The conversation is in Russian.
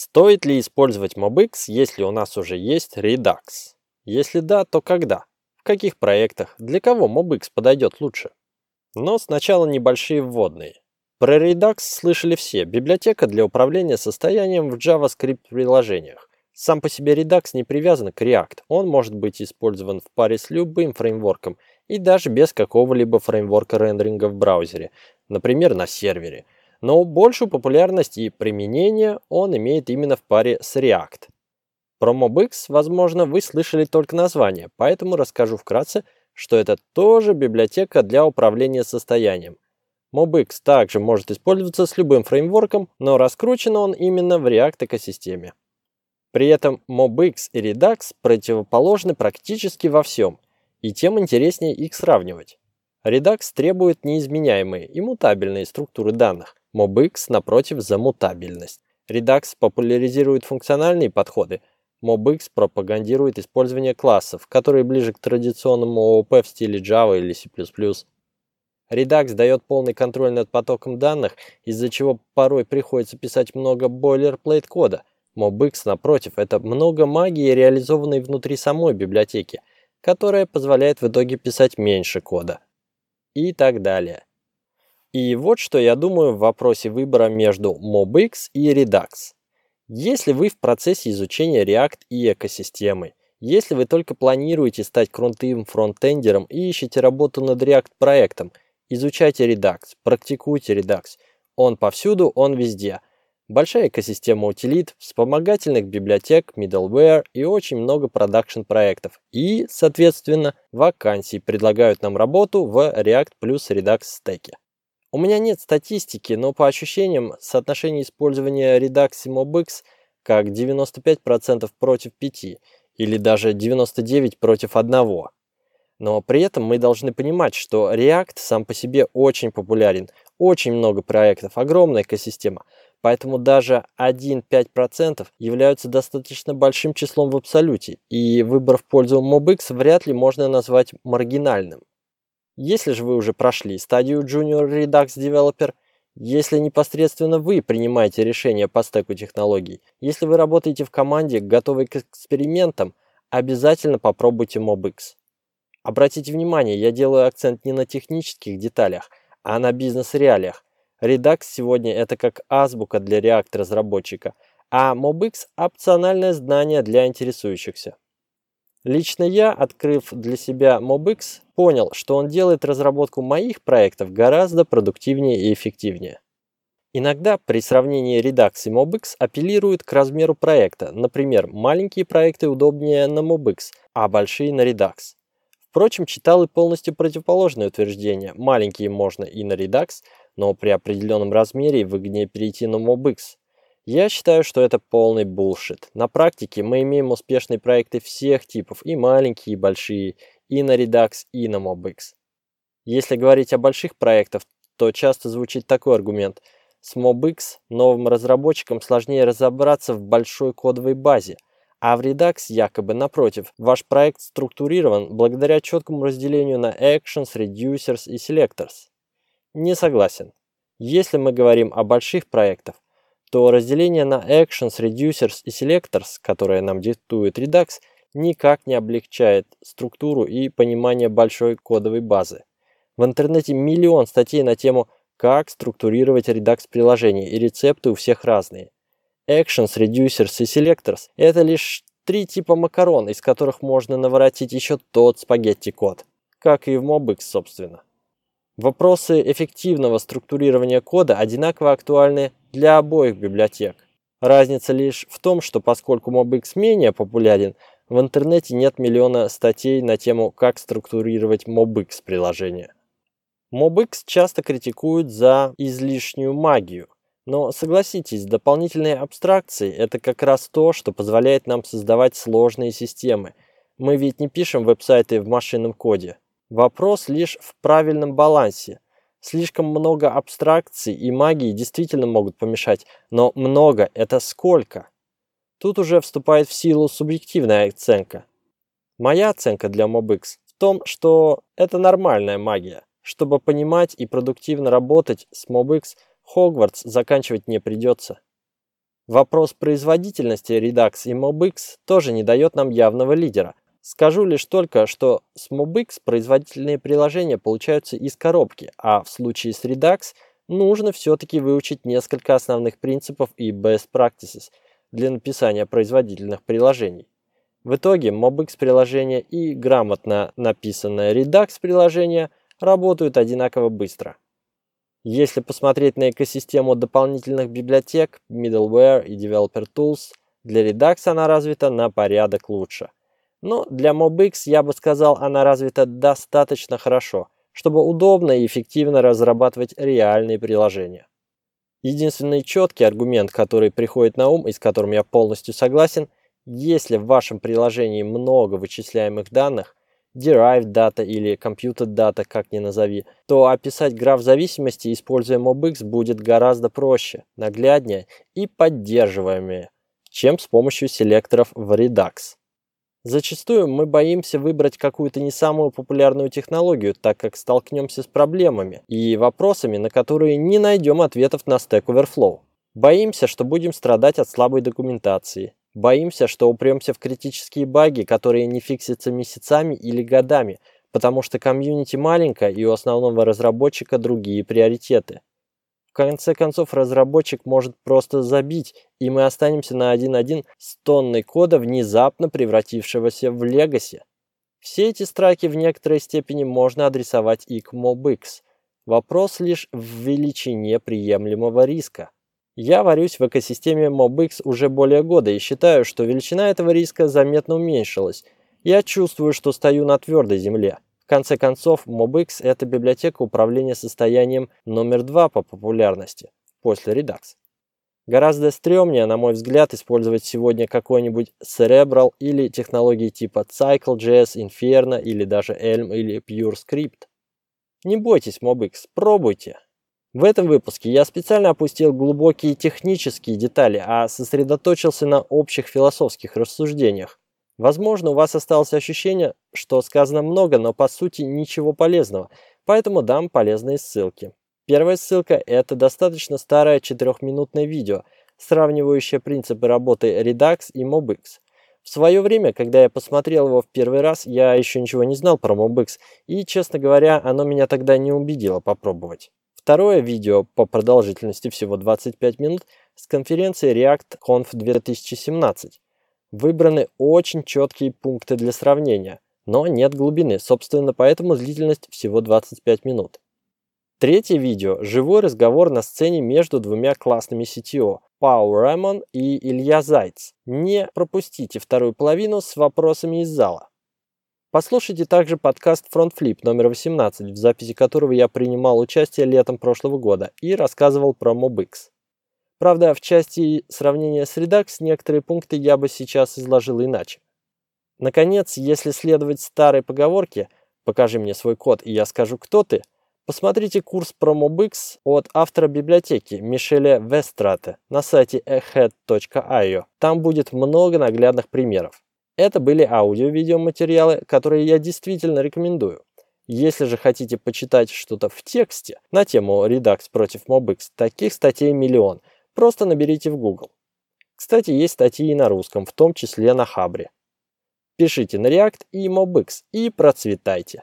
Стоит ли использовать MobX, если у нас уже есть Redux? Если да, то когда? В каких проектах? Для кого MobX подойдет лучше? Но сначала небольшие вводные. Про Redux слышали все. Библиотека для управления состоянием в JavaScript приложениях. Сам по себе Redux не привязан к React. Он может быть использован в паре с любым фреймворком и даже без какого-либо фреймворка рендеринга в браузере, например, на сервере. Но большую популярность и применение он имеет именно в паре с React. Про MobX, возможно, вы слышали только название, поэтому расскажу вкратце, что это тоже библиотека для управления состоянием. MobX также может использоваться с любым фреймворком, но раскручен он именно в React экосистеме. При этом MobX и Redux противоположны практически во всем, и тем интереснее их сравнивать. Redux требует неизменяемые и мутабельные структуры данных, MobX, напротив, за мутабельность. Redux популяризирует функциональные подходы, MobX пропагандирует использование классов, которые ближе к традиционному ООП в стиле Java или C++. Redux дает полный контроль над потоком данных, из-за чего порой приходится писать много boilerplate кода. MobX, напротив, это много магии, реализованной внутри самой библиотеки, которая позволяет в итоге писать меньше кода. И так далее. И вот что я думаю в вопросе выбора между MobX и Redux. Если вы в процессе изучения React и экосистемы, если вы только планируете стать крутым фронтендером и ищете работу над React проектом, изучайте Redux, практикуйте Redux. Он повсюду, он везде. Большая экосистема утилит, вспомогательных библиотек, middleware и очень много продакшн проектов. И, соответственно, вакансии предлагают нам работу в React плюс Redux стеке. У меня нет статистики, но по ощущениям соотношение использования Redux и MobX как 95% против 5 или даже 99 против 1. Но при этом мы должны понимать, что React сам по себе очень популярен, очень много проектов, огромная экосистема, поэтому даже 1-5% являются достаточно большим числом в абсолюте, и выбор в пользу MobX вряд ли можно назвать маргинальным. Если же вы уже прошли стадию Junior Redux Developer, если непосредственно вы принимаете решения по стеку технологий, если вы работаете в команде, готовой к экспериментам, обязательно попробуйте MobX. Обратите внимание, я делаю акцент не на технических деталях, а на бизнес-реалиях. Redux сегодня это как азбука для React-разработчика, а MobX – опциональное знание для интересующихся. Лично я, открыв для себя MobX, понял, что он делает разработку моих проектов гораздо продуктивнее и эффективнее. Иногда при сравнении Redux и MobX апеллируют к размеру проекта. Например, маленькие проекты удобнее на MobX, а большие на Redux. Впрочем, читал и полностью противоположное утверждение. Маленькие можно и на Redux, но при определенном размере выгоднее перейти на MobX. Я считаю, что это полный булшит. На практике мы имеем успешные проекты всех типов, и маленькие, и большие, и на Redux, и на MobX. Если говорить о больших проектах, то часто звучит такой аргумент. С MobX новым разработчикам сложнее разобраться в большой кодовой базе, а в Redux якобы напротив, ваш проект структурирован благодаря четкому разделению на actions, reducers и selectors. Не согласен. Если мы говорим о больших проектах, то разделение на actions, reducers и selectors, которое нам диктует Redux, никак не облегчает структуру и понимание большой кодовой базы. В интернете миллион статей на тему «Как структурировать Redux приложение» и рецепты у всех разные. Actions, reducers и selectors – это лишь три типа макарон, из которых можно наворотить еще тот спагетти-код, как и в MobX, собственно. Вопросы эффективного структурирования кода одинаково актуальны для обоих библиотек. Разница лишь в том, что поскольку MobX менее популярен, в интернете нет миллиона статей на тему, как структурировать MobX приложение. MobX часто критикуют за излишнюю магию, но согласитесь, дополнительные абстракции – это как раз то, что позволяет нам создавать сложные системы. Мы ведь не пишем веб-сайты в машинном коде. Вопрос лишь в правильном балансе. Слишком много абстракций и магии действительно могут помешать, но много – это сколько? Тут уже вступает в силу субъективная оценка. Моя оценка для MobX в том, что это нормальная магия. Чтобы понимать и продуктивно работать с MobX, Хогвартс заканчивать не придется. Вопрос производительности Redux и MobX тоже не дает нам явного лидера. Скажу лишь только, что с MobX производительные приложения получаются из коробки, а в случае с Redux нужно все-таки выучить несколько основных принципов и best practices для написания производительных приложений. В итоге MobX приложение и грамотно написанное Redux приложение работают одинаково быстро. Если посмотреть на экосистему дополнительных библиотек, middleware и developer tools, для Redux она развита на порядок лучше. Но для MobX, я бы сказал, она развита достаточно хорошо, чтобы удобно и эффективно разрабатывать реальные приложения. Единственный четкий аргумент, который приходит на ум и с которым я полностью согласен, если в вашем приложении много вычисляемых данных, derived data или computed data, как ни назови, то описать граф зависимости, используя MobX, будет гораздо проще, нагляднее и поддерживаемее, чем с помощью селекторов в Redux. Зачастую мы боимся выбрать какую-то не самую популярную технологию, так как столкнемся с проблемами и вопросами, на которые не найдем ответов на Stack Overflow. Боимся, что будем страдать от слабой документации, Боимся, что упремся в критические баги, которые не фиксятся месяцами или годами, потому что комьюнити маленькое и у основного разработчика другие приоритеты. Конце концов, разработчик может просто забить, и мы останемся на 1.1 с тонной кода, внезапно превратившегося в легаси. Все эти страхи в некоторой степени можно адресовать и к MobX. Вопрос лишь в величине приемлемого риска. Я варюсь в экосистеме MobX уже более года и считаю, что величина этого риска заметно уменьшилась. Я чувствую, что стою на твердой земле. Конце концов, MobX – это библиотека управления состоянием номер два по популярности, после Redux. Гораздо стрёмнее, на мой взгляд, использовать сегодня какой-нибудь Cerebral или технологии типа Cycle.js, Inferno или даже Elm или PureScript. Не бойтесь MobX, пробуйте. В этом выпуске я специально опустил глубокие технические детали, а сосредоточился на общих философских рассуждениях. Возможно, у вас осталось ощущение, что сказано много, но по сути ничего полезного, поэтому дам полезные ссылки. Первая ссылка – это достаточно старое четырехминутное видео, сравнивающее принципы работы Redux и MobX. В свое время, когда я посмотрел его в первый раз, я еще ничего не знал про MobX, и, честно говоря, оно меня тогда не убедило попробовать. Второе видео по продолжительности всего 25 минут с конференции React Conf 2017. Выбраны очень четкие пункты для сравнения, но нет глубины, собственно, поэтому длительность всего 25 минут. Третье видео – живой разговор на сцене между двумя классными CTO – Пау Ремон и Илья Зайц. Не пропустите вторую половину с вопросами из зала. Послушайте также подкаст Front Flip номер 18, в записи которого я принимал участие летом прошлого года и рассказывал про MobX. Правда, в части сравнения с Redux некоторые пункты я бы сейчас изложил иначе. Наконец, если следовать старой поговорке «покажи мне свой код, и я скажу, кто ты», посмотрите курс про MobX от автора библиотеки Мишеля Вестрате на сайте ahead.io. Там будет много наглядных примеров. Это были аудио-видеоматериалы, которые я действительно рекомендую. Если же хотите почитать что-то в тексте на тему Redux против MobX, таких статей миллион. Просто наберите в Google. Кстати, есть статьи и на русском, в том числе на Хабре. Пишите на React и MobX и процветайте.